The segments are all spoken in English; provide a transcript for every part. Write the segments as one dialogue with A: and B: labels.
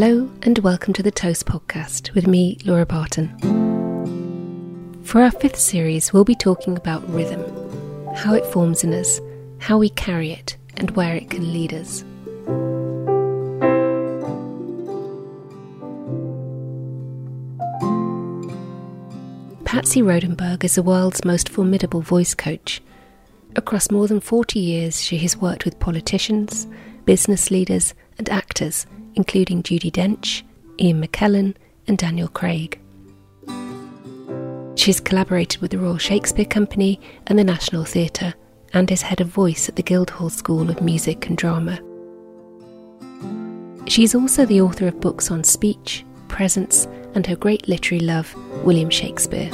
A: Hello, and welcome to the Toast Podcast with me, Laura Barton. For our fifth series, we'll be talking about rhythm, how it forms in us, how we carry it, and where it can lead us. Patsy Rodenburg is the world's most formidable voice coach. Across more than 40 years, she has worked with politicians, business leaders, and actors, including Judi Dench, Ian McKellen, and Daniel Craig. She has collaborated with the Royal Shakespeare Company and the National Theatre, and is head of voice at the Guildhall School of Music and Drama. She is also the author of books on speech, presence, and her great literary love, William Shakespeare.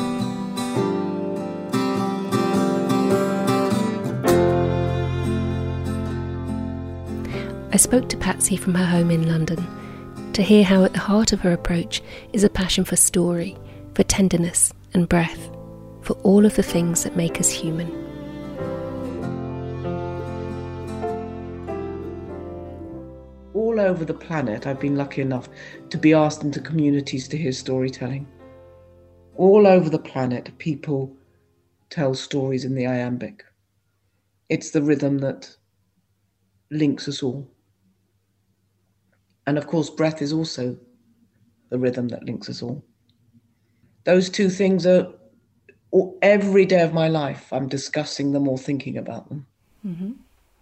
A: I spoke to Patsy from her home in London to hear how at the heart of her approach is a passion for story, for tenderness and breath, for all of the things that make us human.
B: all over the planet, I've been lucky enough to be asked into communities to hear storytelling. All over the planet, people tell stories in the iambic. It's the rhythm that links us all. And of course, breath is also the rhythm that links us all. Those two things are every day of my life, I'm discussing them or thinking about them. Mm-hmm.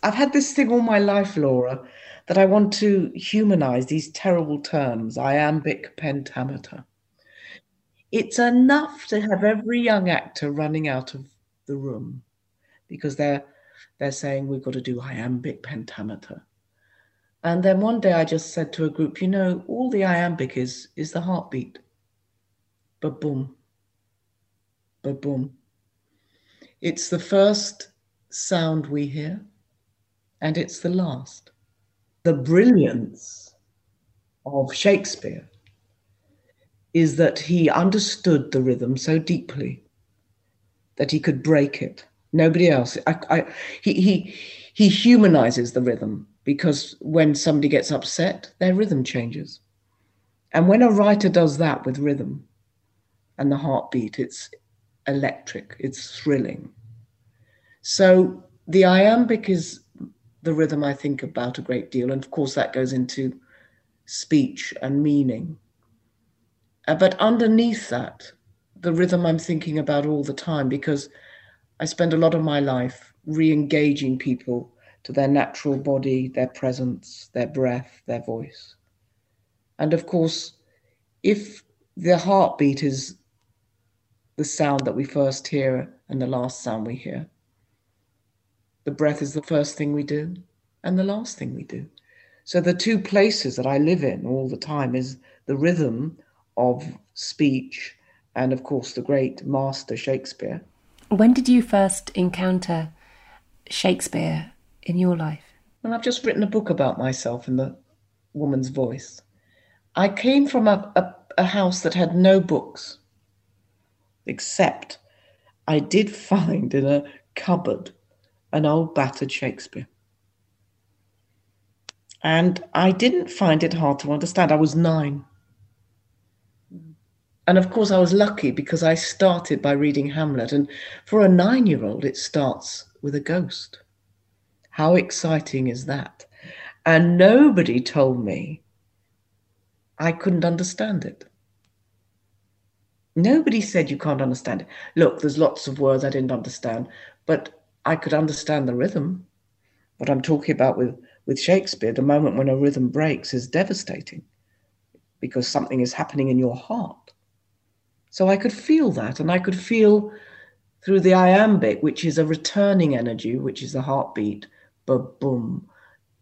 B: I've had this thing all my life, Laura, that I want to humanize these terrible terms iambic pentameter. It's enough to have every young actor running out of the room because they're they're saying we've got to do iambic pentameter. And then one day I just said to a group, you know, all the iambic is is the heartbeat. But boom. But boom. It's the first sound we hear, and it's the last the brilliance of Shakespeare is that he understood the rhythm so deeply that he could break it. Nobody else. I, I, he, he, he humanizes the rhythm because when somebody gets upset, their rhythm changes. And when a writer does that with rhythm and the heartbeat, it's electric, it's thrilling. So the iambic is the rhythm I think about a great deal. And of course, that goes into speech and meaning. Uh, but underneath that, the rhythm I'm thinking about all the time because I spend a lot of my life re engaging people to their natural body, their presence, their breath, their voice. And of course, if the heartbeat is the sound that we first hear and the last sound we hear, the breath is the first thing we do and the last thing we do. So the two places that I live in all the time is the rhythm of speech and of course the great master Shakespeare.
A: When did you first encounter Shakespeare in your life?
B: Well, I've just written a book about myself in the woman's voice. I came from a, a, a house that had no books, except I did find in a cupboard an old battered Shakespeare. And I didn't find it hard to understand. I was nine. And of course, I was lucky because I started by reading Hamlet. And for a nine year old, it starts with a ghost. How exciting is that? And nobody told me I couldn't understand it. Nobody said you can't understand it. Look, there's lots of words I didn't understand, but I could understand the rhythm. What I'm talking about with, with Shakespeare, the moment when a rhythm breaks is devastating because something is happening in your heart. So I could feel that, and I could feel through the iambic, which is a returning energy, which is the heartbeat, but boom.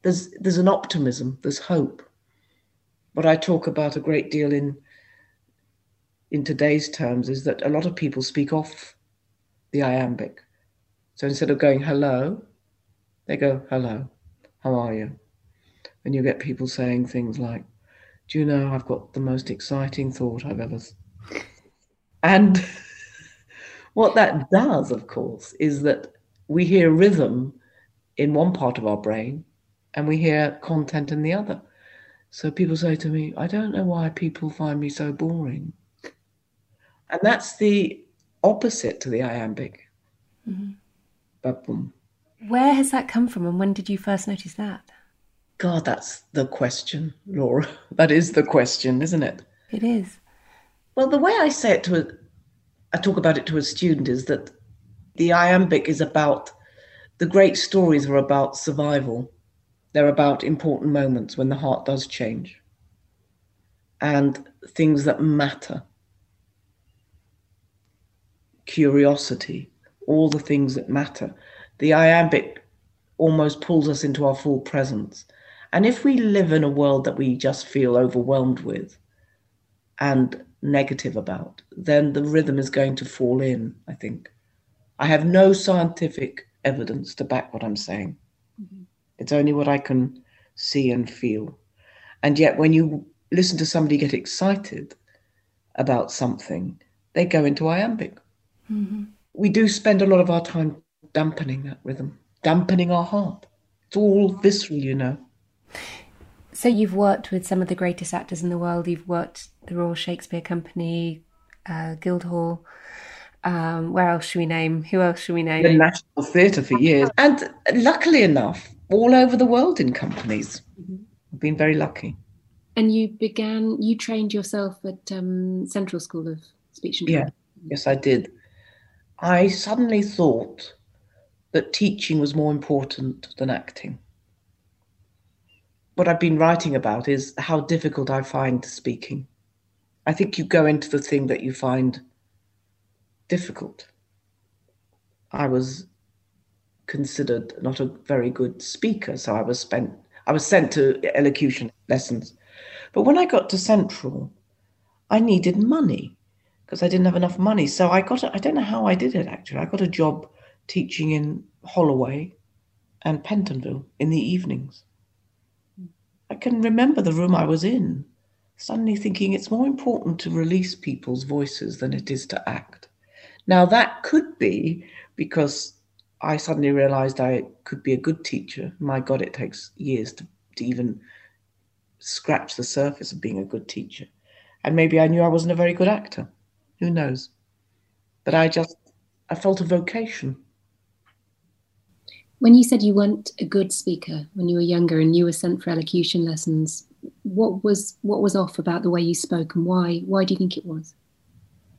B: There's there's an optimism, there's hope. What I talk about a great deal in in today's terms is that a lot of people speak off the iambic. So instead of going hello, they go hello, how are you? And you get people saying things like, Do you know I've got the most exciting thought I've ever. And what that does, of course, is that we hear rhythm in one part of our brain and we hear content in the other. So people say to me, I don't know why people find me so boring. And that's the opposite to the iambic. Mm-hmm.
A: Where has that come from and when did you first notice that?
B: God, that's the question, Laura. That is the question, isn't it?
A: It is.
B: Well, the way I say it to a, I talk about it to a student is that the iambic is about the great stories are about survival. They're about important moments when the heart does change and things that matter. Curiosity, all the things that matter. The iambic almost pulls us into our full presence. And if we live in a world that we just feel overwhelmed with and negative about, then the rhythm is going to fall in, I think. I have no scientific evidence to back what I'm saying. Mm-hmm. It's only what I can see and feel. And yet, when you listen to somebody get excited about something, they go into iambic. Mm-hmm. We do spend a lot of our time dampening that rhythm, dampening our heart. It's all visceral, you know.
A: So you've worked with some of the greatest actors in the world. You've worked the Royal Shakespeare Company, uh, Guildhall. Um, where else should we name? Who else should we name?
B: The National Theatre for years, and luckily enough, all over the world in companies. Mm-hmm. I've been very lucky.
A: And you began. You trained yourself at um, Central School of Speech and
B: Drama. Yeah, yes, I did. I suddenly thought that teaching was more important than acting what I've been writing about is how difficult I find speaking. I think you go into the thing that you find difficult. I was considered not a very good speaker, so I was spent I was sent to elocution lessons. But when I got to Central, I needed money because I didn't have enough money. So I got I don't know how I did it actually. I got a job teaching in Holloway and Pentonville in the evenings. I can remember the room I was in, suddenly thinking it's more important to release people's voices than it is to act. Now, that could be because I suddenly realized I could be a good teacher. My God, it takes years to, to even scratch the surface of being a good teacher. And maybe I knew I wasn't a very good actor. Who knows? But I just, I felt a vocation.
A: When you said you weren't a good speaker when you were younger and you were sent for elocution lessons, what was what was off about the way you spoke and why? Why do you think it was?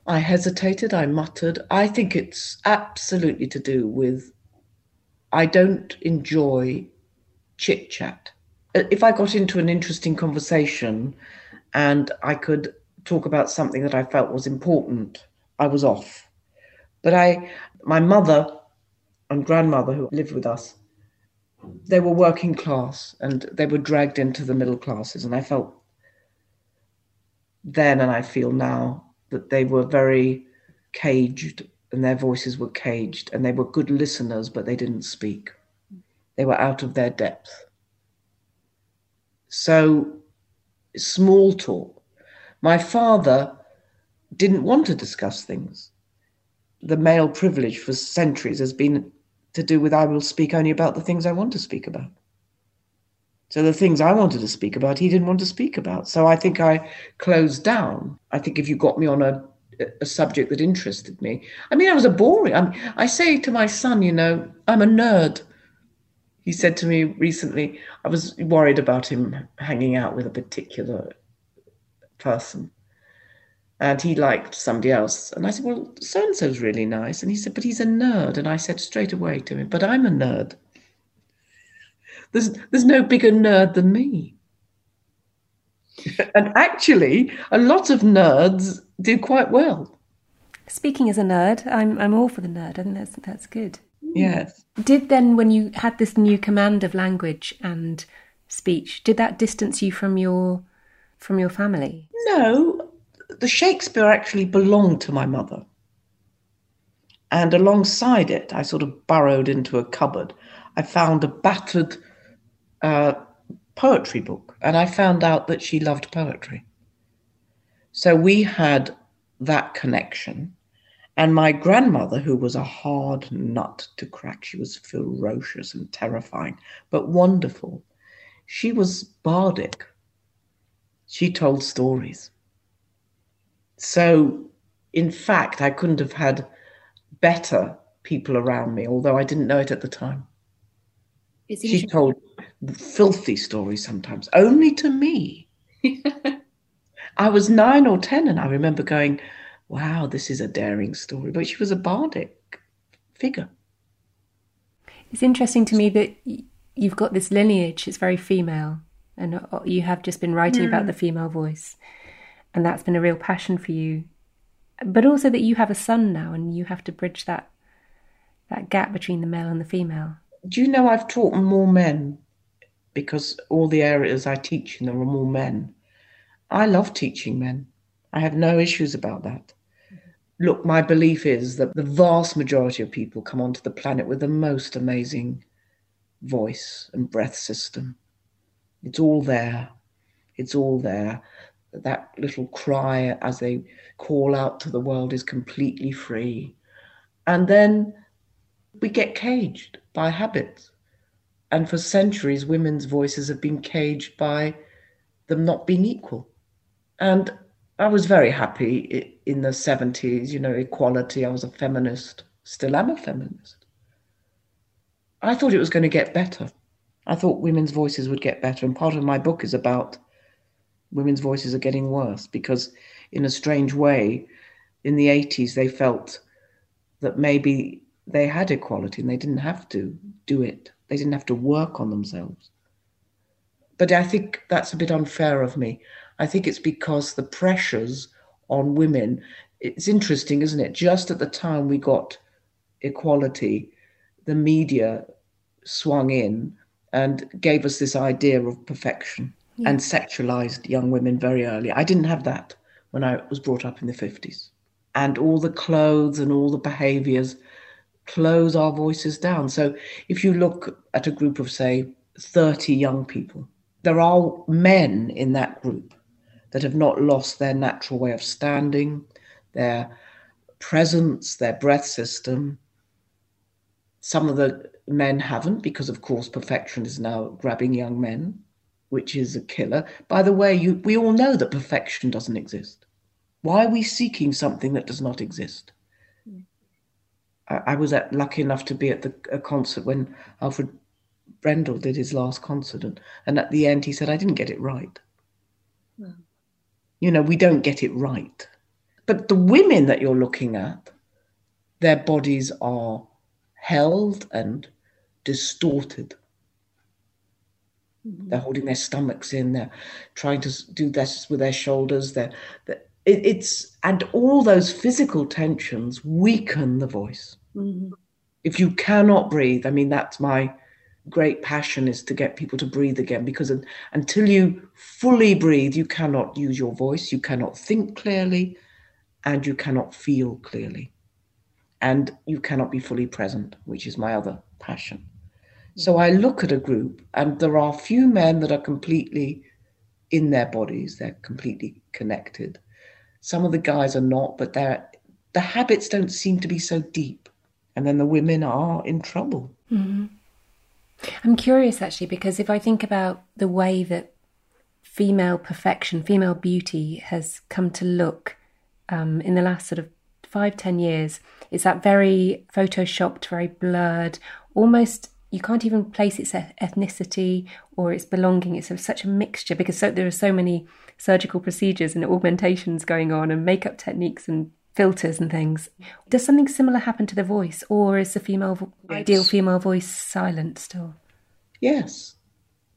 B: I hesitated, I muttered. I think it's absolutely to do with I don't enjoy chit chat. Uh, if I got into an interesting conversation and I could talk about something that I felt was important, I was off. But I, my mother and grandmother who lived with us, they were working class and they were dragged into the middle classes. And I felt then, and I feel now, that they were very caged and their voices were caged and they were good listeners, but they didn't speak. They were out of their depth. So, small talk. My father didn't want to discuss things. The male privilege for centuries has been to do with I will speak only about the things I want to speak about. So the things I wanted to speak about, he didn't want to speak about. So I think I closed down. I think if you got me on a, a subject that interested me, I mean, I was a boring. I, I say to my son, you know, I'm a nerd. He said to me recently, I was worried about him hanging out with a particular person and he liked somebody else. And I said, Well, so and so's really nice. And he said, But he's a nerd. And I said straight away to him, But I'm a nerd. There's, there's no bigger nerd than me. and actually, a lot of nerds do quite well.
A: Speaking as a nerd, I'm, I'm all for the nerd. Think that's, that's good.
B: Yes.
A: Did then, when you had this new command of language and speech, did that distance you from your from your family?
B: No, the Shakespeare actually belonged to my mother. And alongside it, I sort of burrowed into a cupboard. I found a battered uh, poetry book, and I found out that she loved poetry. So we had that connection. And my grandmother, who was a hard nut to crack, she was ferocious and terrifying, but wonderful. She was bardic. She told stories. So, in fact, I couldn't have had better people around me, although I didn't know it at the time. She told filthy stories sometimes, only to me. I was nine or 10, and I remember going, wow, this is a daring story. But she was a bardic figure.
A: It's interesting to me that you've got this lineage, it's very female, and uh, you have just been writing about the female voice, and that's been a real passion for you. But also that you have a son now, and you have to bridge that that gap between the male and the female.
B: Do you know I've taught more men because all the areas I teach in them are more men. I love teaching men. I have no issues about that. Look, my belief is that the vast majority of people come onto the planet with the most amazing voice and breath system. It's all there. It's all there. That little cry as they call out to the world is completely free. And then we get caged by habits. And for centuries, women's voices have been caged by them not being equal. And I was very happy in the 70s, you know, equality. I was a feminist, still am a feminist. I thought it was going to get better. I thought women's voices would get better. And part of my book is about women's voices are getting worse because, in a strange way, in the 80s, they felt that maybe they had equality and they didn't have to do it, they didn't have to work on themselves. But I think that's a bit unfair of me. I think it's because the pressures on women, it's interesting, isn't it? Just at the time we got equality, the media swung in and gave us this idea of perfection yeah. and sexualized young women very early. I didn't have that when I was brought up in the 50s. And all the clothes and all the behaviors close our voices down. So if you look at a group of, say, 30 young people, there are men in that group that have not lost their natural way of standing, their presence, their breath system. Some of the men haven't, because of course perfection is now grabbing young men, which is a killer. By the way, you, we all know that perfection doesn't exist. Why are we seeking something that does not exist? I, was at, lucky enough to be at the a concert when Alfred Brendel did his last concert, and, and at the end he said, "I didn't get it right." You know, we don't get it right. But the women that you're looking at, their bodies are held and distorted. Mm-hmm. They're holding their stomachs in. They're trying to do this with their shoulders. They're, they're it, it's and all those physical tensions weaken the voice. Mm-hmm. If you cannot breathe, I mean, that's my great passion is to get people to breathe again because until you fully breathe, you cannot use your voice, you cannot think clearly, and you cannot feel clearly. And you cannot be fully present, which is my other passion. So I look at a group, and there are few men that are completely in their bodies, they're completely connected. Some of the guys are not, but they're, the habits don't seem to be so deep. And then the women are in trouble.
A: Mm-hmm. I'm curious actually, because if I think about the way that female perfection, female beauty has come to look um, in the last sort of five, ten years, it's that very photoshopped, very blurred, almost you can't even place its ethnicity or its belonging. It's such a mixture because so, there are so many surgical procedures and augmentations going on and makeup techniques and filters and things. Does something similar happen to the voice, or is the female ideal female voice silent still?
B: Yes,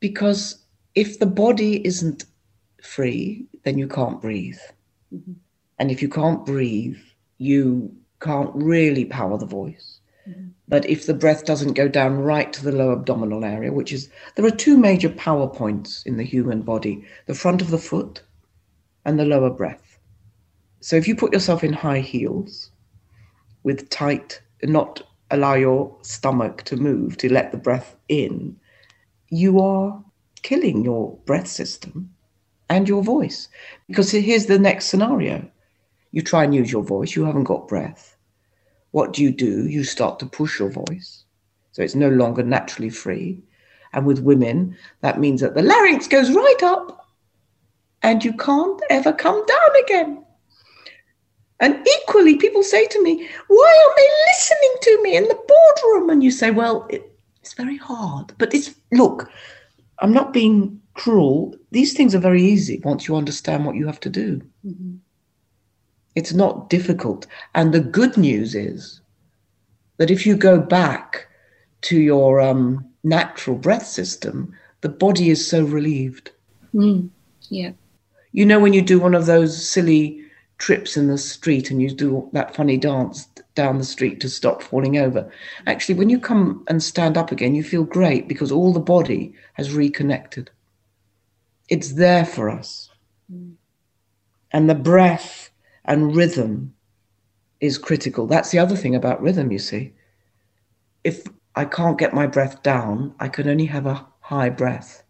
B: because if the body isn't free, then you can't breathe, mm-hmm. and if you can't breathe, you can't really power the voice. Mm-hmm. But if the breath doesn't go down right to the low abdominal area, which is there are two major power points in the human body the front of the foot and the lower breath. So if you put yourself in high heels with tight, not allow your stomach to move to let the breath in, you are killing your breath system and your voice. Because here's the next scenario you try and use your voice, you haven't got breath. What do you do? You start to push your voice. So it's no longer naturally free. And with women, that means that the larynx goes right up and you can't ever come down again. And equally, people say to me, Why aren't they listening to me in the boardroom? And you say, Well, it, it's very hard. But it's, look, I'm not being cruel. These things are very easy once you understand what you have to do. Mm-hmm. It's not difficult. And the good news is that if you go back to your um, natural breath system, the body is so relieved.
A: Mm. Yeah.
B: You know, when you do one of those silly trips in the street and you do that funny dance down the street to stop falling over. Actually, when you come and stand up again, you feel great because all the body has reconnected. It's there for us. Mm. And the breath and rhythm is critical. That's the other thing about rhythm, you see. If I can't get my breath down, I can only have a high breath.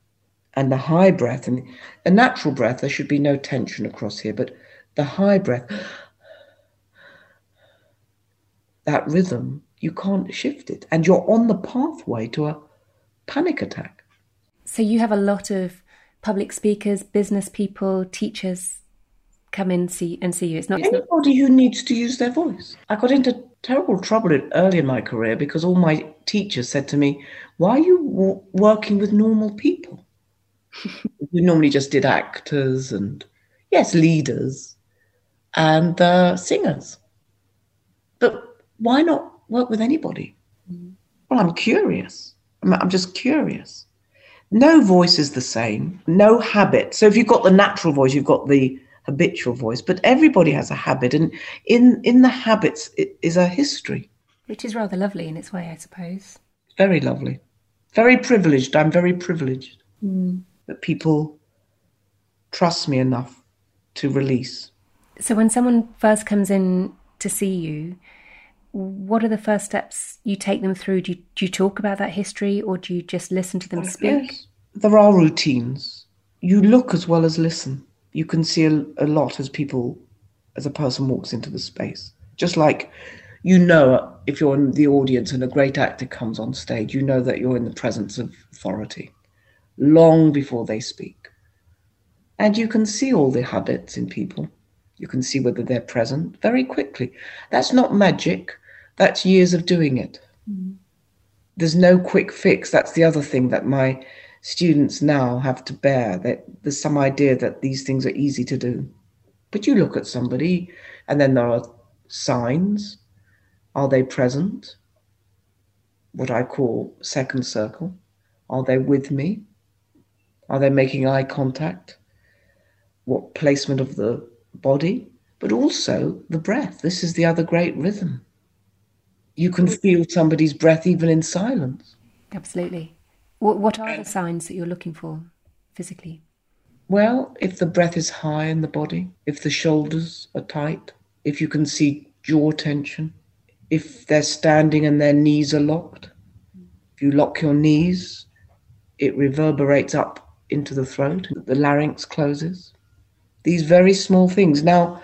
B: And the high breath, and a natural breath, there should be no tension across here, but the high breath, that rhythm, you can't shift it. And you're on the pathway to a panic attack.
A: So you have a lot of public speakers, business people, teachers come in see and see you. It's not
B: anybody
A: it's not...
B: who needs to use their voice. I got into terrible trouble early in my career because all my teachers said to me, "Why are you w- working with normal people? we normally just did actors and yes, leaders and the singers, but why not work with anybody?" Mm. Well, I'm curious. I'm, I'm just curious. No voice is the same. No habit. So if you've got the natural voice, you've got the habitual voice, but everybody has a habit, and in in the habits is a history,
A: which is rather lovely in its way, I suppose.
B: Very lovely, very privileged. I'm very privileged
A: mm.
B: that people trust me enough to release.
A: So when someone first comes in to see you, what are the first steps you take them through? Do you, do you talk about that history, or do you just listen to them oh, speak? Yes.
B: There are routines. You look as well as listen you can see a, a lot as people, as a person walks into the space. Just like you know, if you're in the audience and a great actor comes on stage, you know that you're in the presence of authority long before they speak. And you can see all the habits in people. You can see whether they're present very quickly. That's not magic, that's years of doing it. Mm-hmm. There's no quick fix. That's the other thing that my students now have to bear that there's some idea that these things are easy to do. But you look at somebody, and then there are signs. Are they present? What I call second circle. Are they with me? Are they making eye contact? What placement of the body? But also the breath. This is the other great rhythm. You can feel somebody's breath even in silence.
A: Absolutely. What, what are the signs that you're looking for physically?
B: Well, if the breath is high in the body, if the shoulders are tight, if you can see jaw tension, if they're standing and their knees are locked, if you lock your knees, it reverberates up into the throat, the larynx closes. These very small things. Now,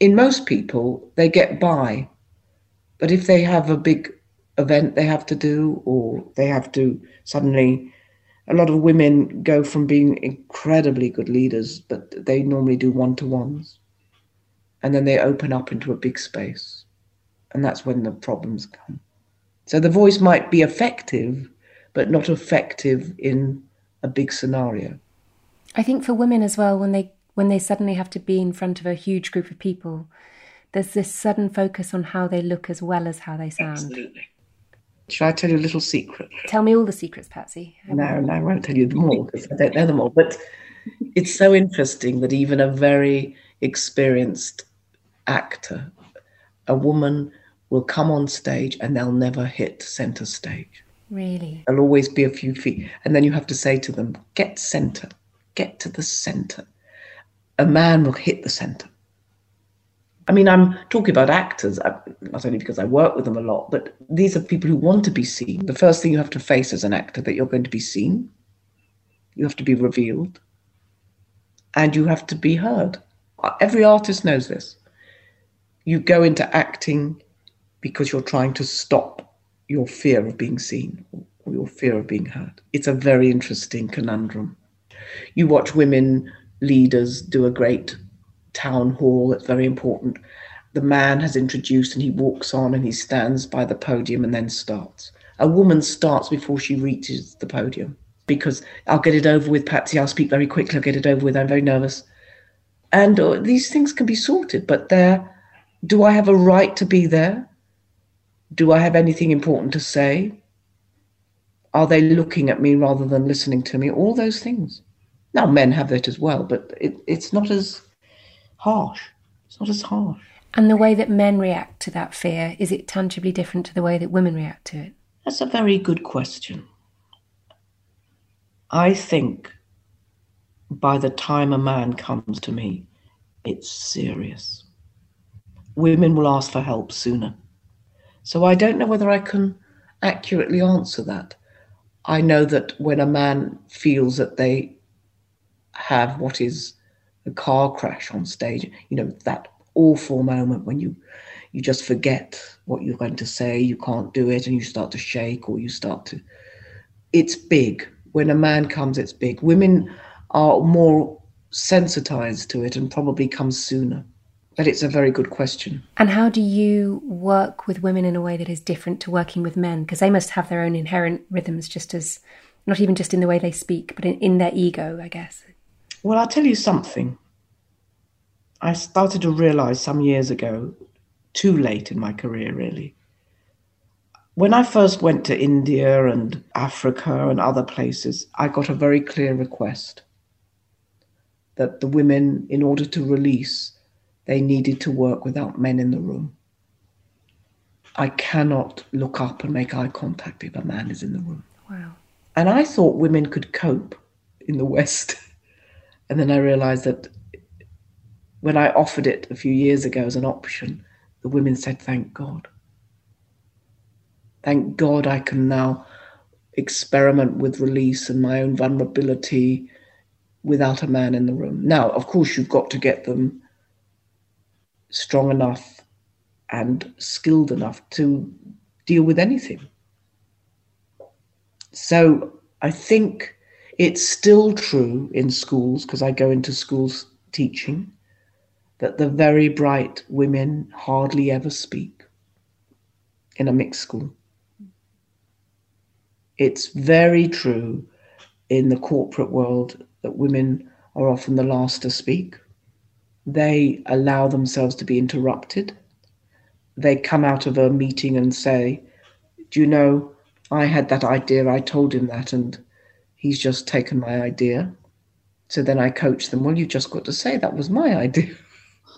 B: in most people, they get by, but if they have a big event they have to do, or they have to suddenly. A lot of women go from being incredibly good leaders, but they normally do one to ones. And then they open up into a big space. And that's when the problems come. So the voice might be effective, but not effective in a big scenario.
A: I think for women as well, when they when they suddenly have to be in front of a huge group of people, there's this sudden focus on how they look as well as how they sound.
B: Absolutely. Shall I tell you a little secret?
A: Tell me all the secrets, Patsy.
B: No, no, I won't tell you them all because I don't know them all. But it's so interesting that even a very experienced actor, a woman, will come on stage and they'll never hit center stage.
A: Really?
B: They'll always be a few feet. And then you have to say to them, get center, get to the center. A man will hit the center. I mean, I'm talking about actors, not only because I work with them a lot, but these are people who want to be seen. The first thing you have to face as an actor that you're going to be seen, you have to be revealed, and you have to be heard. Every artist knows this. You go into acting because you're trying to stop your fear of being seen or your fear of being heard. It's a very interesting conundrum. You watch women leaders do a great town hall It's very important. The man has introduced and he walks on and he stands by the podium and then starts. A woman starts before she reaches the podium because I'll get it over with, Patsy. I'll speak very quickly. I'll get it over with. I'm very nervous. And uh, these things can be sorted, but there, do I have a right to be there? Do I have anything important to say? Are they looking at me rather than listening to me? All those things. Now, men have that as well, but it, it's not as harsh. It's not as harsh.
A: And the way that men react to that fear, is it tangibly different to the way that women react to it?
B: That's a very good question. I think by the time a man comes to me, it's serious. Women will ask for help sooner. So I don't know whether I can accurately answer that. I know that when a man feels that they have what is a car crash on stage, you know, that awful moment when you you just forget what you're going to say, you can't do it, and you start to shake or you start to it's big when a man comes, it's big. Women are more sensitized to it and probably come sooner. But it's a very good question.
A: And how do you work with women in a way that is different to working with men? Because they must have their own inherent rhythms, just as not even just in the way they speak, but in, in their ego, I guess.
B: Well, I'll tell you something. I started to realize some years ago, too late in my career, really, when I first went to India and Africa and other places, I got a very clear request that the women, in order to release, they needed to work without men in the room. I cannot look up and make eye contact if a man is in the room.
A: Wow.
B: And I thought women could cope in the West. and then I realized that when I offered it a few years ago as an option, the women said, Thank God. Thank God I can now experiment with release and my own vulnerability without a man in the room. Now, of course, you've got to get them strong enough and skilled enough to deal with anything. So I think it's still true in schools, because I go into schools teaching, that the very bright women hardly ever speak in a mixed school. It's very true in the corporate world that women are often the last to speak. They allow themselves to be interrupted. They come out of a meeting and say, Do you know, I had that idea, I told him that, and he's just taken my idea. So then I coach them, Well, you just got to say that was my idea.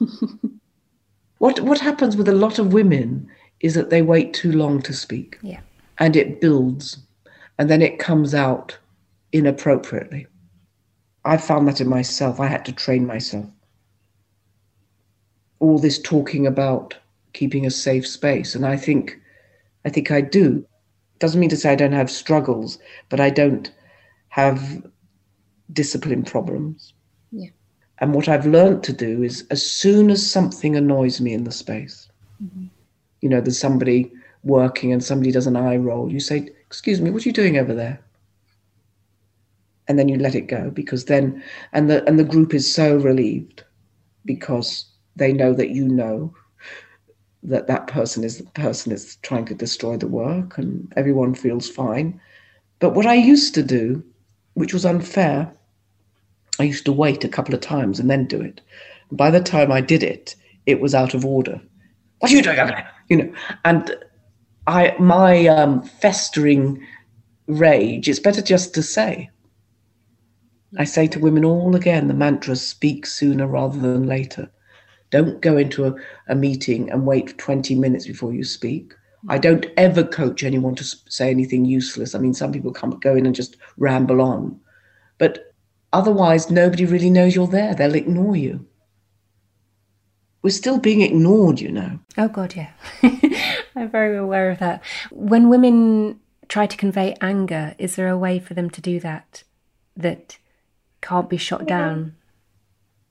B: what what happens with a lot of women is that they wait too long to speak.
A: Yeah.
B: And it builds and then it comes out inappropriately. I found that in myself. I had to train myself. All this talking about keeping a safe space, and I think, I think I do. Doesn't mean to say I don't have struggles, but I don't have discipline problems.
A: Yeah.
B: And what I've learned to do is, as soon as something annoys me in the space, mm-hmm. you know, there's somebody working and somebody does an eye roll, you say, Excuse me, what are you doing over there? And then you let it go because then, and the, and the group is so relieved because they know that you know that that person is the person is trying to destroy the work and everyone feels fine. But what I used to do, which was unfair, I used to wait a couple of times and then do it. By the time I did it, it was out of order. What are you doing over there? You know, and I my um, festering rage. It's better just to say. I say to women all again the mantra: speak sooner rather than later. Don't go into a, a meeting and wait 20 minutes before you speak. I don't ever coach anyone to say anything useless. I mean, some people come go in and just ramble on, but otherwise, nobody really knows you're there. They'll ignore you we're still being ignored, you know.
A: Oh, God, yeah. I'm very aware of that. When women try to convey anger, is there a way for them to do that that can't be shot down?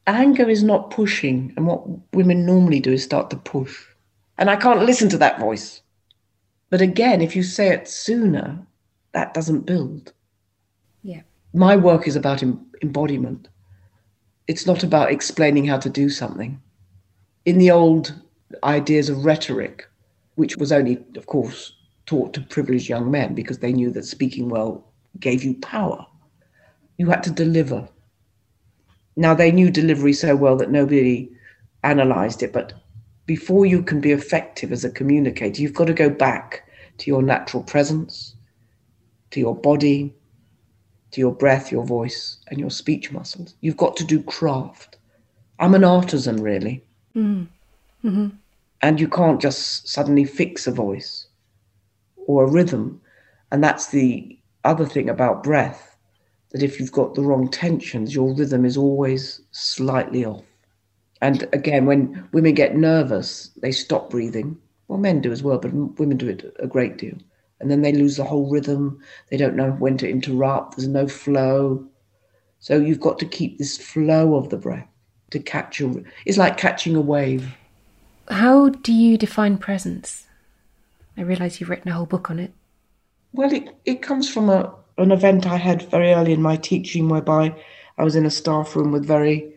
B: Anger is not pushing, and what women normally do is start to push. And I can't listen to that voice. But again, if you say it sooner, that doesn't build.
A: Yeah.
B: My work is about embodiment. it's not about explaining how to do something. In the old ideas of rhetoric, which was only, of course, taught to privileged young men because they knew that speaking well gave you power, you had to deliver. Now, they knew delivery so well that nobody analyzed it, but before you can be effective as a communicator, you've got to go back to your natural presence, to your body, to your breath, your voice, and your speech muscles. You've got to do craft. I'm an artisan, really. Mm. Mm-hmm. And you can't just suddenly fix a voice or a rhythm. And that's the other thing about breath that if you've got the wrong tensions, your rhythm is always slightly off. And again, when women get nervous, they stop breathing. Well, men do as well, but women do it a great deal. And then they lose the whole rhythm. They don't know when to interrupt. There's no flow. So you've got to keep this flow of the breath to catch a. It's like catching a wave.
A: How do you define presence? I realise you've written a whole book on it.
B: Well, it, it comes from a, an event I had very early in my teaching, whereby I was in a staff room with very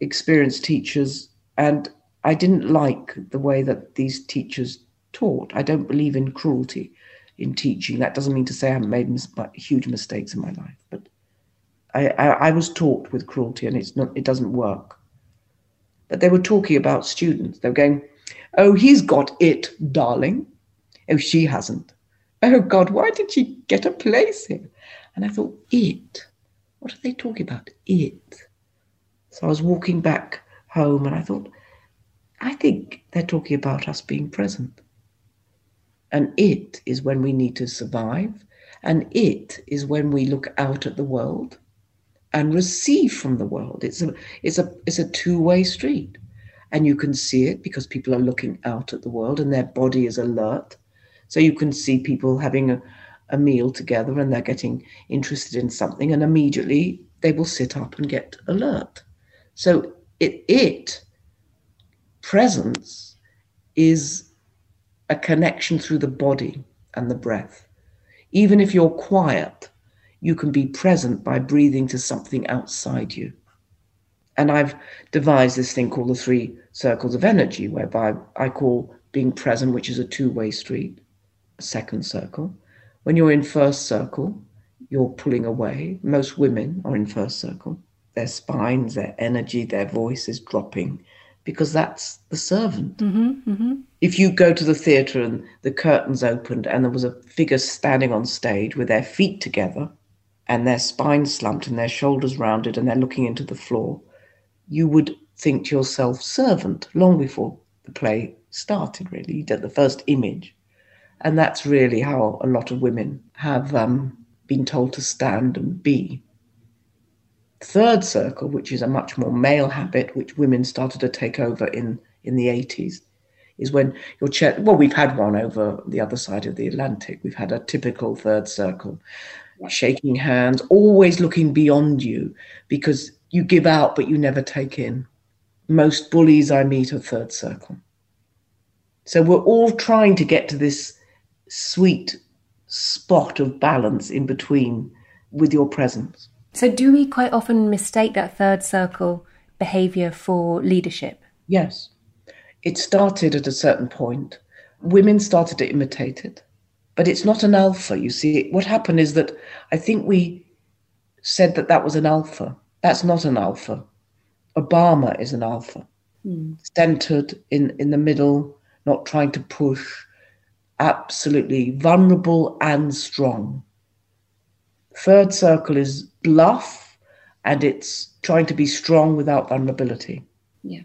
B: experienced teachers, and I didn't like the way that these teachers taught. I don't believe in cruelty in teaching. That doesn't mean to say I haven't made mis- huge mistakes in my life, but I, I, I was taught with cruelty, and it's not. It doesn't work. But they were talking about students. They were going, "Oh, he's got it, darling. Oh, she hasn't. Oh God, why did she get a place here?" And I thought, "It. What are they talking about? It." So I was walking back home and I thought, I think they're talking about us being present. And it is when we need to survive. And it is when we look out at the world and receive from the world. It's a, it's a, it's a two way street. And you can see it because people are looking out at the world and their body is alert. So you can see people having a, a meal together and they're getting interested in something, and immediately they will sit up and get alert. So it, it presence is a connection through the body and the breath. Even if you're quiet, you can be present by breathing to something outside you. And I've devised this thing called the three circles of energy, whereby I call being present, which is a two way street, a second circle. When you're in first circle, you're pulling away. Most women are in first circle their spines, their energy, their voice is dropping because that's the servant. Mm-hmm, mm-hmm. If you go to the theatre and the curtains opened and there was a figure standing on stage with their feet together and their spines slumped and their shoulders rounded and they're looking into the floor, you would think to yourself servant long before the play started, really. The first image. And that's really how a lot of women have um, been told to stand and be third circle, which is a much more male habit, which women started to take over in, in the 80s, is when your chair, well, we've had one over the other side of the Atlantic. We've had a typical third circle, shaking hands, always looking beyond you because you give out, but you never take in. Most bullies I meet are third circle. So we're all trying to get to this sweet spot of balance in between with your presence.
A: So, do we quite often mistake that third circle behaviour for leadership?
B: Yes. It started at a certain point. Women started to imitate it, but it's not an alpha. You see, what happened is that I think we said that that was an alpha. That's not an alpha. Obama is an alpha, mm. centered in, in the middle, not trying to push, absolutely vulnerable and strong. Third circle is bluff and it's trying to be strong without vulnerability.
A: Yeah.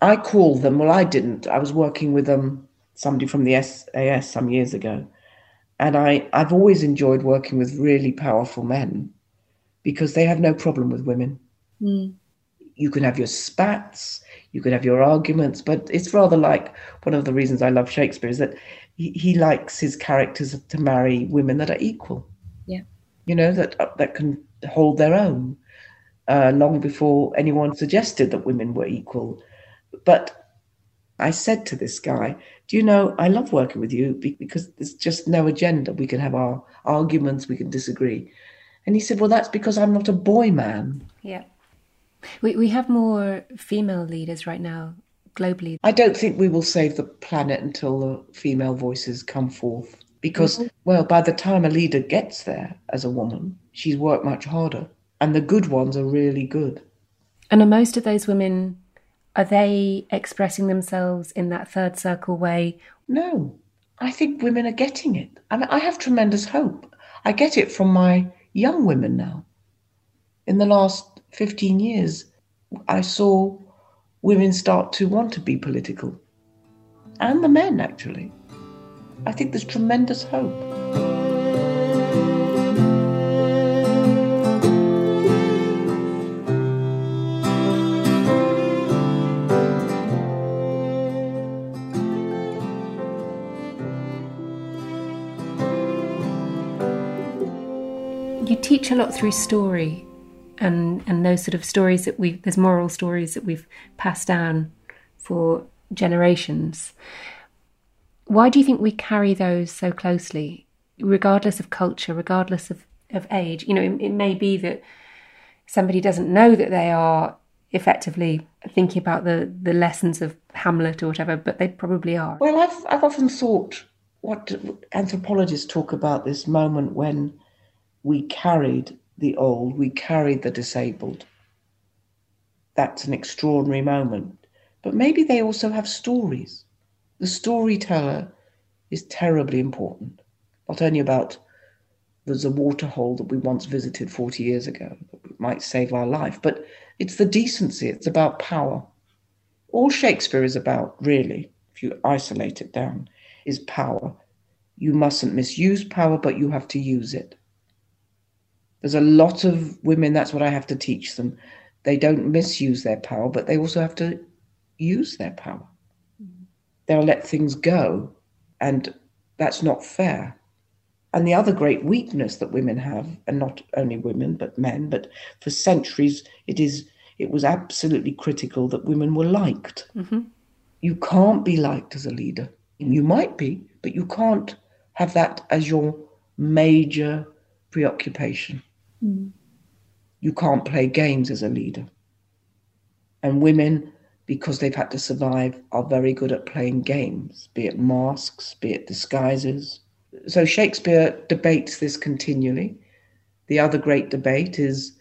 B: I call them, well, I didn't. I was working with um, somebody from the SAS some years ago. And I, I've always enjoyed working with really powerful men because they have no problem with women. Mm. You can have your spats, you can have your arguments, but it's rather like one of the reasons I love Shakespeare is that he, he likes his characters to marry women that are equal. You know, that uh, that can hold their own. Uh, long before anyone suggested that women were equal, but I said to this guy, "Do you know I love working with you because there's just no agenda. We can have our arguments, we can disagree." And he said, "Well, that's because I'm not a boy man."
A: Yeah. We, we have more female leaders right now globally.
B: I don't think we will save the planet until the female voices come forth. Because, mm-hmm. well, by the time a leader gets there as a woman, she's worked much harder. And the good ones are really good.
A: And are most of those women, are they expressing themselves in that third circle way?
B: No. I think women are getting it. I mean, I have tremendous hope. I get it from my young women now. In the last 15 years, I saw women start to want to be political. And the men, actually. I think there's tremendous hope.
A: You teach a lot through story and and those sort of stories that we there's moral stories that we've passed down for generations. Why do you think we carry those so closely, regardless of culture, regardless of, of age? You know, it, it may be that somebody doesn't know that they are effectively thinking about the, the lessons of Hamlet or whatever, but they probably are.
B: Well, I've, I've often thought what anthropologists talk about this moment when we carried the old, we carried the disabled. That's an extraordinary moment. But maybe they also have stories. The storyteller is terribly important, not only about there's a waterhole that we once visited 40 years ago that might save our life, but it's the decency, it's about power. All Shakespeare is about, really, if you isolate it down, is power. You mustn't misuse power, but you have to use it. There's a lot of women, that's what I have to teach them. They don't misuse their power, but they also have to use their power. They'll let things go, and that's not fair. And the other great weakness that women have, and not only women but men, but for centuries it is it was absolutely critical that women were liked. Mm-hmm. You can't be liked as a leader. You might be, but you can't have that as your major preoccupation. Mm. You can't play games as a leader. And women, because they've had to survive, are very good at playing games, be it masks, be it disguises. So Shakespeare debates this continually. The other great debate is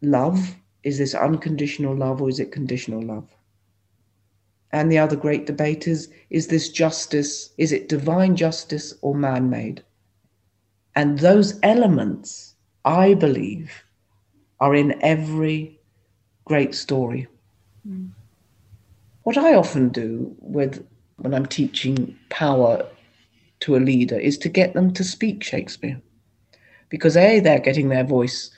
B: love. Is this unconditional love or is it conditional love? And the other great debate is is this justice, is it divine justice or man made? And those elements I believe, are in every great story. Mm. What I often do with when I'm teaching power to a leader is to get them to speak Shakespeare. Because A, they're getting their voice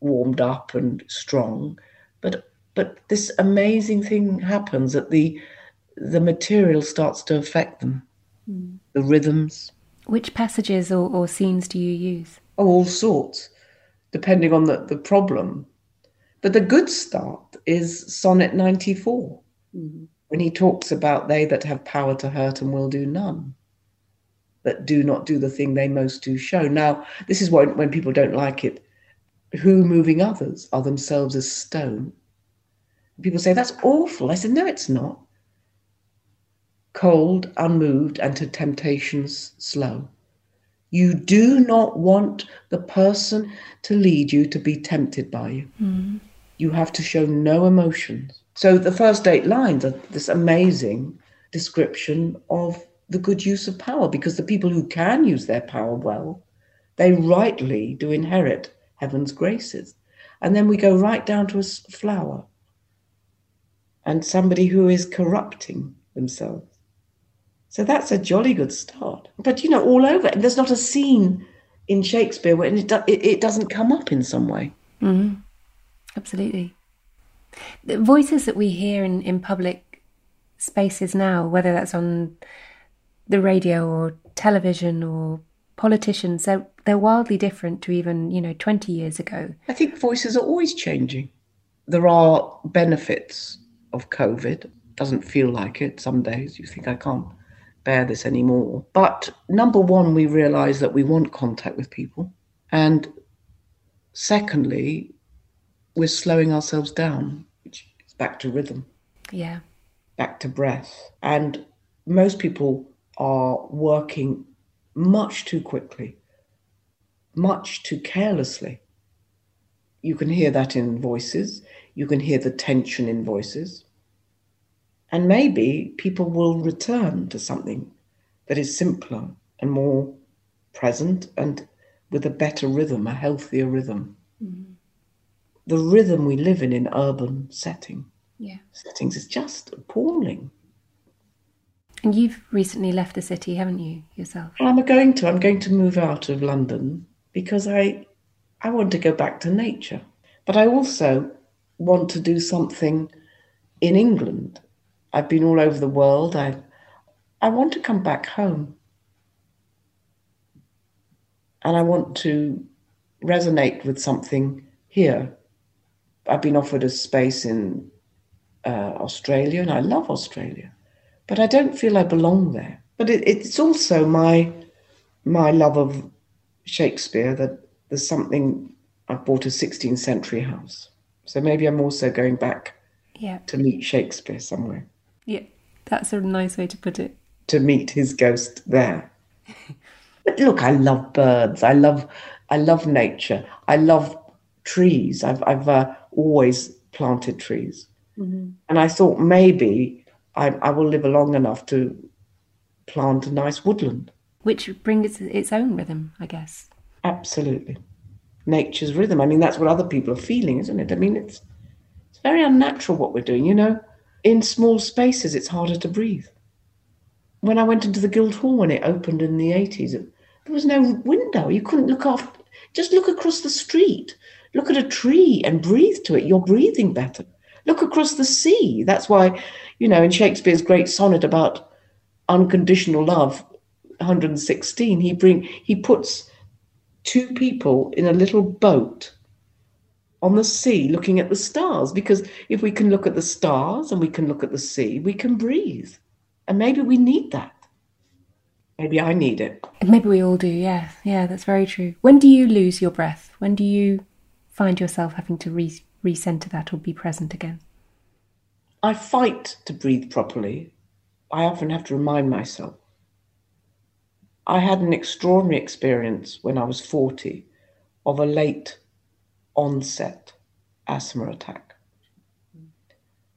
B: warmed up and strong, but but this amazing thing happens that the the material starts to affect them. Mm. The rhythms.
A: Which passages or, or scenes do you use?
B: Oh, all sorts, depending on the, the problem. But the good start is Sonnet 94, mm-hmm. when he talks about they that have power to hurt and will do none, that do not do the thing they most do show. Now, this is when, when people don't like it. Who moving others are themselves as stone. People say, that's awful. I said, no, it's not. Cold, unmoved, and to temptations slow. You do not want the person to lead you to be tempted by you. Mm. You have to show no emotions. So the first eight lines are this amazing description of the good use of power because the people who can use their power well, they rightly do inherit heaven's graces. And then we go right down to a flower and somebody who is corrupting themselves. So that's a jolly good start. But you know, all over, there's not a scene in Shakespeare where it, it, it doesn't come up in some way.
A: Mm-hmm. Absolutely. The voices that we hear in, in public spaces now, whether that's on the radio or television or politicians, they're, they're wildly different to even, you know, 20 years ago.
B: I think voices are always changing. There are benefits of COVID. Doesn't feel like it some days. You think I can't bear this anymore. But number one, we realize that we want contact with people. And secondly, we're slowing ourselves down, which is back to rhythm.
A: Yeah.
B: Back to breath. And most people are working much too quickly, much too carelessly. You can hear that in voices, you can hear the tension in voices. And maybe people will return to something that is simpler and more present and with a better rhythm, a healthier rhythm. Mm-hmm. The rhythm we live in in urban setting
A: yeah.
B: settings is just appalling.
A: And you've recently left the city, haven't you, yourself?
B: I'm going to. I'm going to move out of London because I I want to go back to nature. But I also want to do something in England. I've been all over the world. I I want to come back home. And I want to resonate with something here. I've been offered a space in uh, Australia, and I love Australia but I don't feel I belong there. But it, it's also my my love of Shakespeare that there's something I've bought a 16th century house, so maybe I'm also going back
A: yeah.
B: to meet Shakespeare somewhere.
A: Yeah, that's a nice way to put it.
B: To meet his ghost there. but look, I love birds. I love I love nature. I love trees. I've I've uh, always planted trees, mm-hmm. and I thought maybe I, I will live long enough to plant a nice woodland.
A: Which brings its own rhythm, I guess.
B: Absolutely. Nature's rhythm. I mean, that's what other people are feeling, isn't it? I mean, it's it's very unnatural what we're doing. You know, in small spaces, it's harder to breathe. When I went into the Guildhall when it opened in the 80s, there was no window. You couldn't look off. Just look across the street. Look at a tree and breathe to it. You're breathing better. Look across the sea. That's why, you know, in Shakespeare's great sonnet about unconditional love, 116, he bring he puts two people in a little boat on the sea looking at the stars because if we can look at the stars and we can look at the sea, we can breathe. And maybe we need that. Maybe I need it.
A: Maybe we all do, yeah. Yeah, that's very true. When do you lose your breath? When do you find yourself having to re- recenter that or be present again?
B: I fight to breathe properly. I often have to remind myself. I had an extraordinary experience when I was 40 of a late onset asthma attack.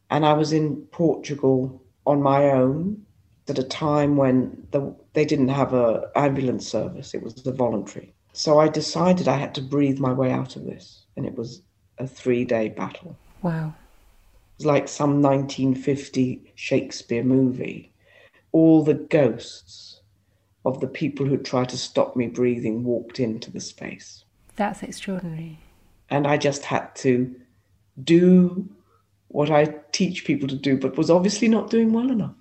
B: And I was in Portugal on my own at a time when the, they didn't have an ambulance service, it was a voluntary. So I decided I had to breathe my way out of this. And it was a three day battle.
A: Wow.
B: It was like some 1950 Shakespeare movie. All the ghosts of the people who tried to stop me breathing walked into the space.
A: That's extraordinary.
B: And I just had to do what I teach people to do, but was obviously not doing well enough.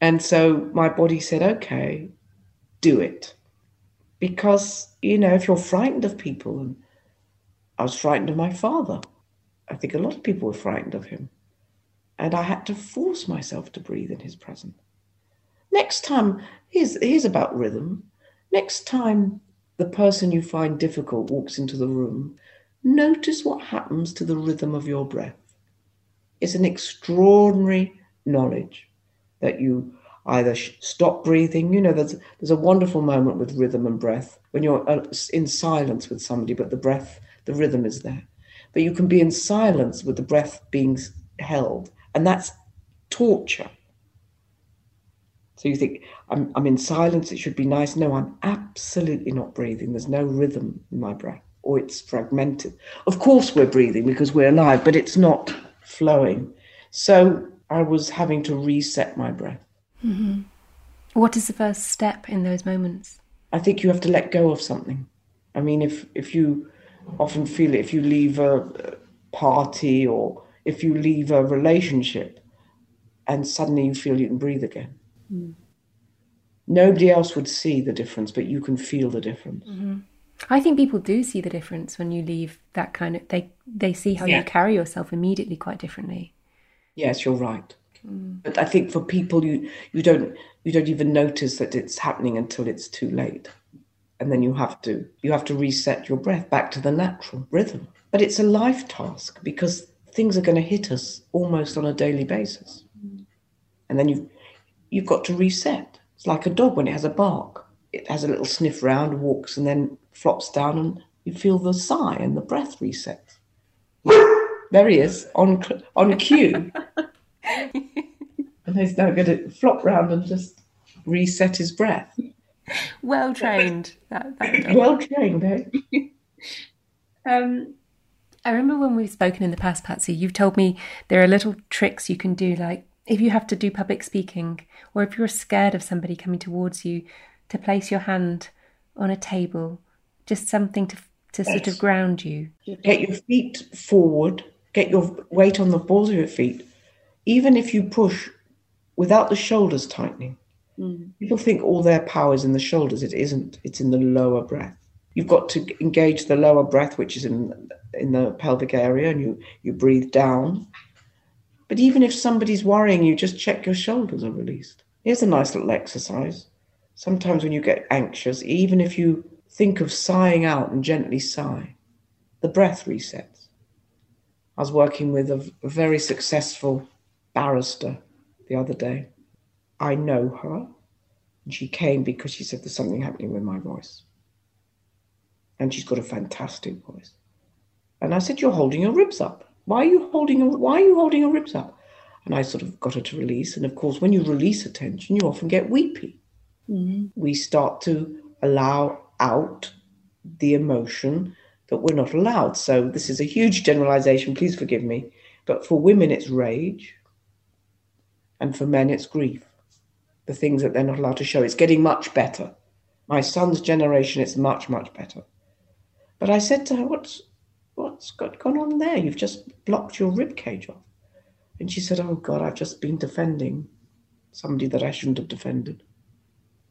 B: And so my body said, okay, do it. Because, you know, if you're frightened of people and I was frightened of my father. I think a lot of people were frightened of him. And I had to force myself to breathe in his presence. Next time, here's, here's about rhythm. Next time the person you find difficult walks into the room, notice what happens to the rhythm of your breath. It's an extraordinary knowledge that you either stop breathing. You know, there's, there's a wonderful moment with rhythm and breath when you're uh, in silence with somebody, but the breath the rhythm is there. But you can be in silence with the breath being held, and that's torture. So you think, I'm, I'm in silence, it should be nice. No, I'm absolutely not breathing. There's no rhythm in my breath, or it's fragmented. Of course, we're breathing because we're alive, but it's not flowing. So I was having to reset my breath.
A: Mm-hmm. What is the first step in those moments?
B: I think you have to let go of something. I mean, if if you often feel it if you leave a party or if you leave a relationship and suddenly you feel you can breathe again. Mm. Nobody else would see the difference, but you can feel the difference.
A: Mm-hmm. I think people do see the difference when you leave that kind of they they see how yeah. you carry yourself immediately quite differently.
B: Yes, you're right. Mm. But I think for people you you don't you don't even notice that it's happening until it's too late and then you have to you have to reset your breath back to the natural rhythm But it's a life task because things are going to hit us almost on a daily basis. And then you've, you've got to reset. It's like a dog when it has a bark. It has a little sniff round, walks, and then flops down, and you feel the sigh and the breath resets. there he is on on cue. and he's now going to flop round and just reset his breath.
A: Well trained.
B: That, that well trained, eh?
A: um, I remember when we've spoken in the past, Patsy, you've told me there are little tricks you can do, like if you have to do public speaking, or if you're scared of somebody coming towards you, to place your hand on a table, just something to to yes. sort of ground you.
B: Get your feet forward, get your weight on the balls of your feet, even if you push without the shoulders tightening. Mm. People think all their power is in the shoulders. It isn't. It's in the lower breath. You've got to engage the lower breath, which is in in the pelvic area, and you you breathe down. But even if somebody's worrying you, just check your shoulders are released. Here's a nice little exercise. Sometimes when you get anxious, even if you think of sighing out and gently sigh, the breath resets. I was working with a, a very successful barrister the other day. I know her. And she came because she said there's something happening with my voice. And she's got a fantastic voice. And I said, You're holding your ribs up. Why are you holding your why are you holding your ribs up? And I sort of got her to release. And of course, when you release attention, you often get weepy. Mm-hmm. We start to allow out the emotion that we're not allowed. So this is a huge generalization, please forgive me. But for women, it's rage. And for men, it's grief. The things that they're not allowed to show. It's getting much better. My son's generation, it's much, much better. But I said to her, What's what's got gone on there? You've just blocked your rib cage off. And she said, Oh God, I've just been defending somebody that I shouldn't have defended.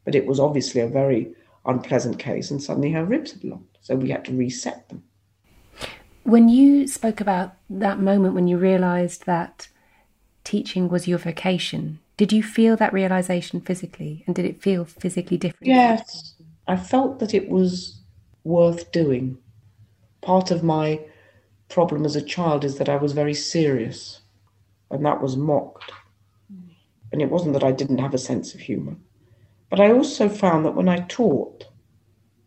B: But it was obviously a very unpleasant case, and suddenly her ribs had locked. So we had to reset them.
A: When you spoke about that moment when you realized that teaching was your vocation, did you feel that realization physically? And did it feel physically different?
B: Yes. I felt that it was worth doing. Part of my problem as a child is that I was very serious, and that was mocked. And it wasn't that I didn't have a sense of humour. But I also found that when I taught,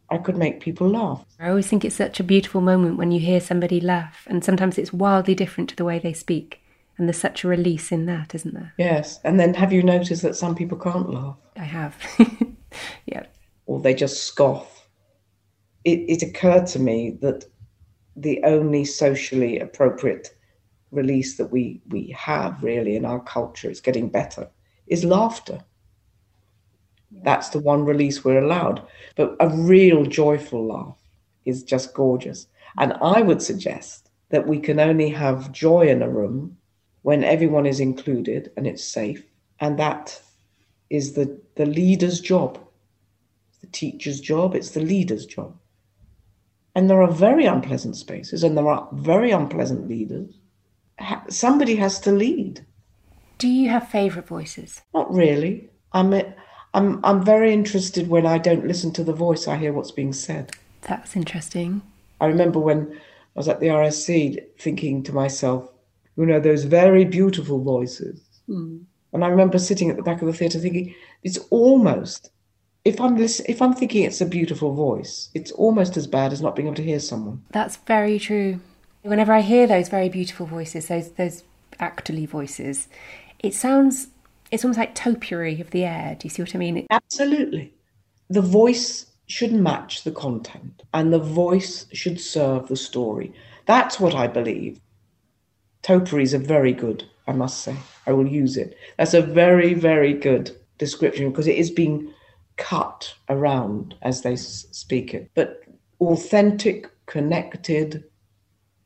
B: I could make people laugh.
A: I always think it's such a beautiful moment when you hear somebody laugh, and sometimes it's wildly different to the way they speak. And there's such a release in that, isn't there?
B: Yes. And then have you noticed that some people can't laugh?
A: I have. yeah.
B: Or they just scoff. It, it occurred to me that the only socially appropriate release that we, we have really in our culture, it's getting better, is laughter. That's the one release we're allowed. But a real joyful laugh is just gorgeous. And I would suggest that we can only have joy in a room when everyone is included and it's safe. And that is the, the leader's job. the teacher's job, it's the leader's job. And there are very unpleasant spaces and there are very unpleasant leaders. Somebody has to lead.
A: Do you have favourite voices?
B: Not really. I'm, I'm, I'm very interested when I don't listen to the voice, I hear what's being said.
A: That's interesting.
B: I remember when I was at the RSC thinking to myself, you know, those very beautiful voices. Mm. And I remember sitting at the back of the theatre thinking, it's almost, if I'm listen, if I'm thinking it's a beautiful voice, it's almost as bad as not being able to hear someone.
A: That's very true. Whenever I hear those very beautiful voices, those those actorly voices, it sounds it's almost like topiary of the air. Do you see what I mean?
B: Absolutely. The voice should match the content and the voice should serve the story. That's what I believe. Topiaries are very good, I must say. I will use it. That's a very, very good description because it is being cut around as they speak it. But authentic, connected,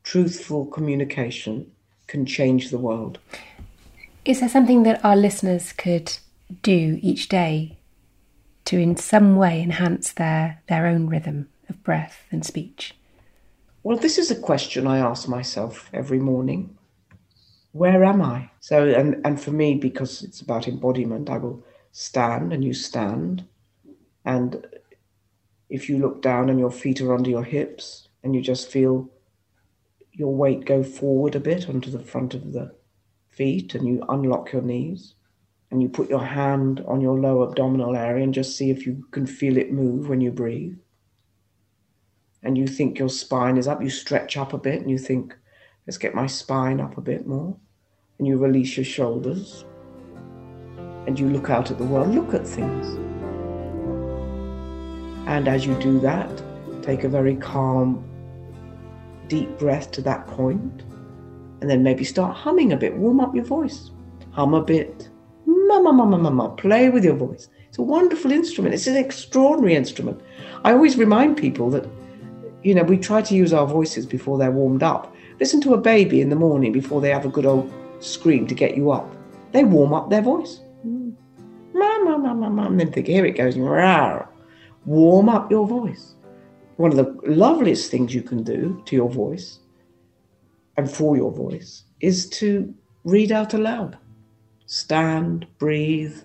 B: truthful communication can change the world.
A: Is there something that our listeners could do each day to, in some way, enhance their, their own rhythm of breath and speech?
B: Well, this is a question I ask myself every morning. Where am I? So, and, and for me, because it's about embodiment, I will stand and you stand. And if you look down and your feet are under your hips and you just feel your weight go forward a bit onto the front of the feet and you unlock your knees and you put your hand on your lower abdominal area and just see if you can feel it move when you breathe. And you think your spine is up, you stretch up a bit and you think, let's get my spine up a bit more. And you release your shoulders and you look out at the world, look at things. And as you do that, take a very calm, deep breath to that point, and then maybe start humming a bit, warm up your voice. Hum a bit, mama, mama, mama, play with your voice. It's a wonderful instrument. It's an extraordinary instrument. I always remind people that, you know, we try to use our voices before they're warmed up. Listen to a baby in the morning before they have a good old scream to get you up. They warm up their voice. Mm. Mama, mama, mama, and then think, here it goes. Rawr. Warm up your voice. One of the loveliest things you can do to your voice and for your voice is to read out aloud stand, breathe.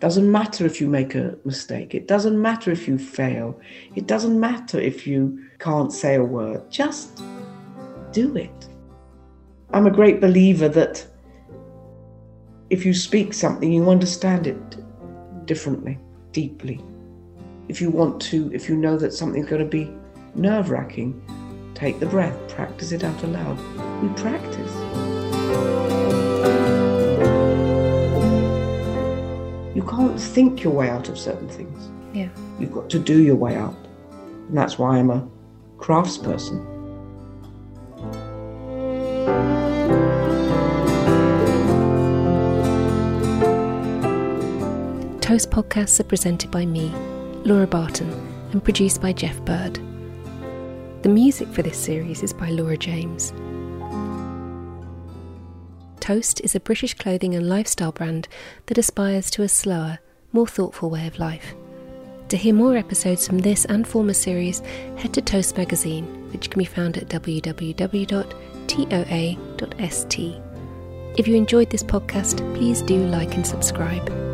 B: Doesn't matter if you make a mistake. It doesn't matter if you fail. It doesn't matter if you can't say a word. Just do it. I'm a great believer that if you speak something, you understand it differently, deeply. If you want to, if you know that something's going to be nerve wracking, take the breath, practice it out aloud. We practice. You can't think your way out of certain things.
A: Yeah.
B: You've got to do your way out. And that's why I'm a craftsperson.
A: Toast podcasts are presented by me, Laura Barton, and produced by Jeff Bird. The music for this series is by Laura James. Toast is a British clothing and lifestyle brand that aspires to a slower, more thoughtful way of life. To hear more episodes from this and former series, head to Toast Magazine, which can be found at www.toa.st. If you enjoyed this podcast, please do like and subscribe.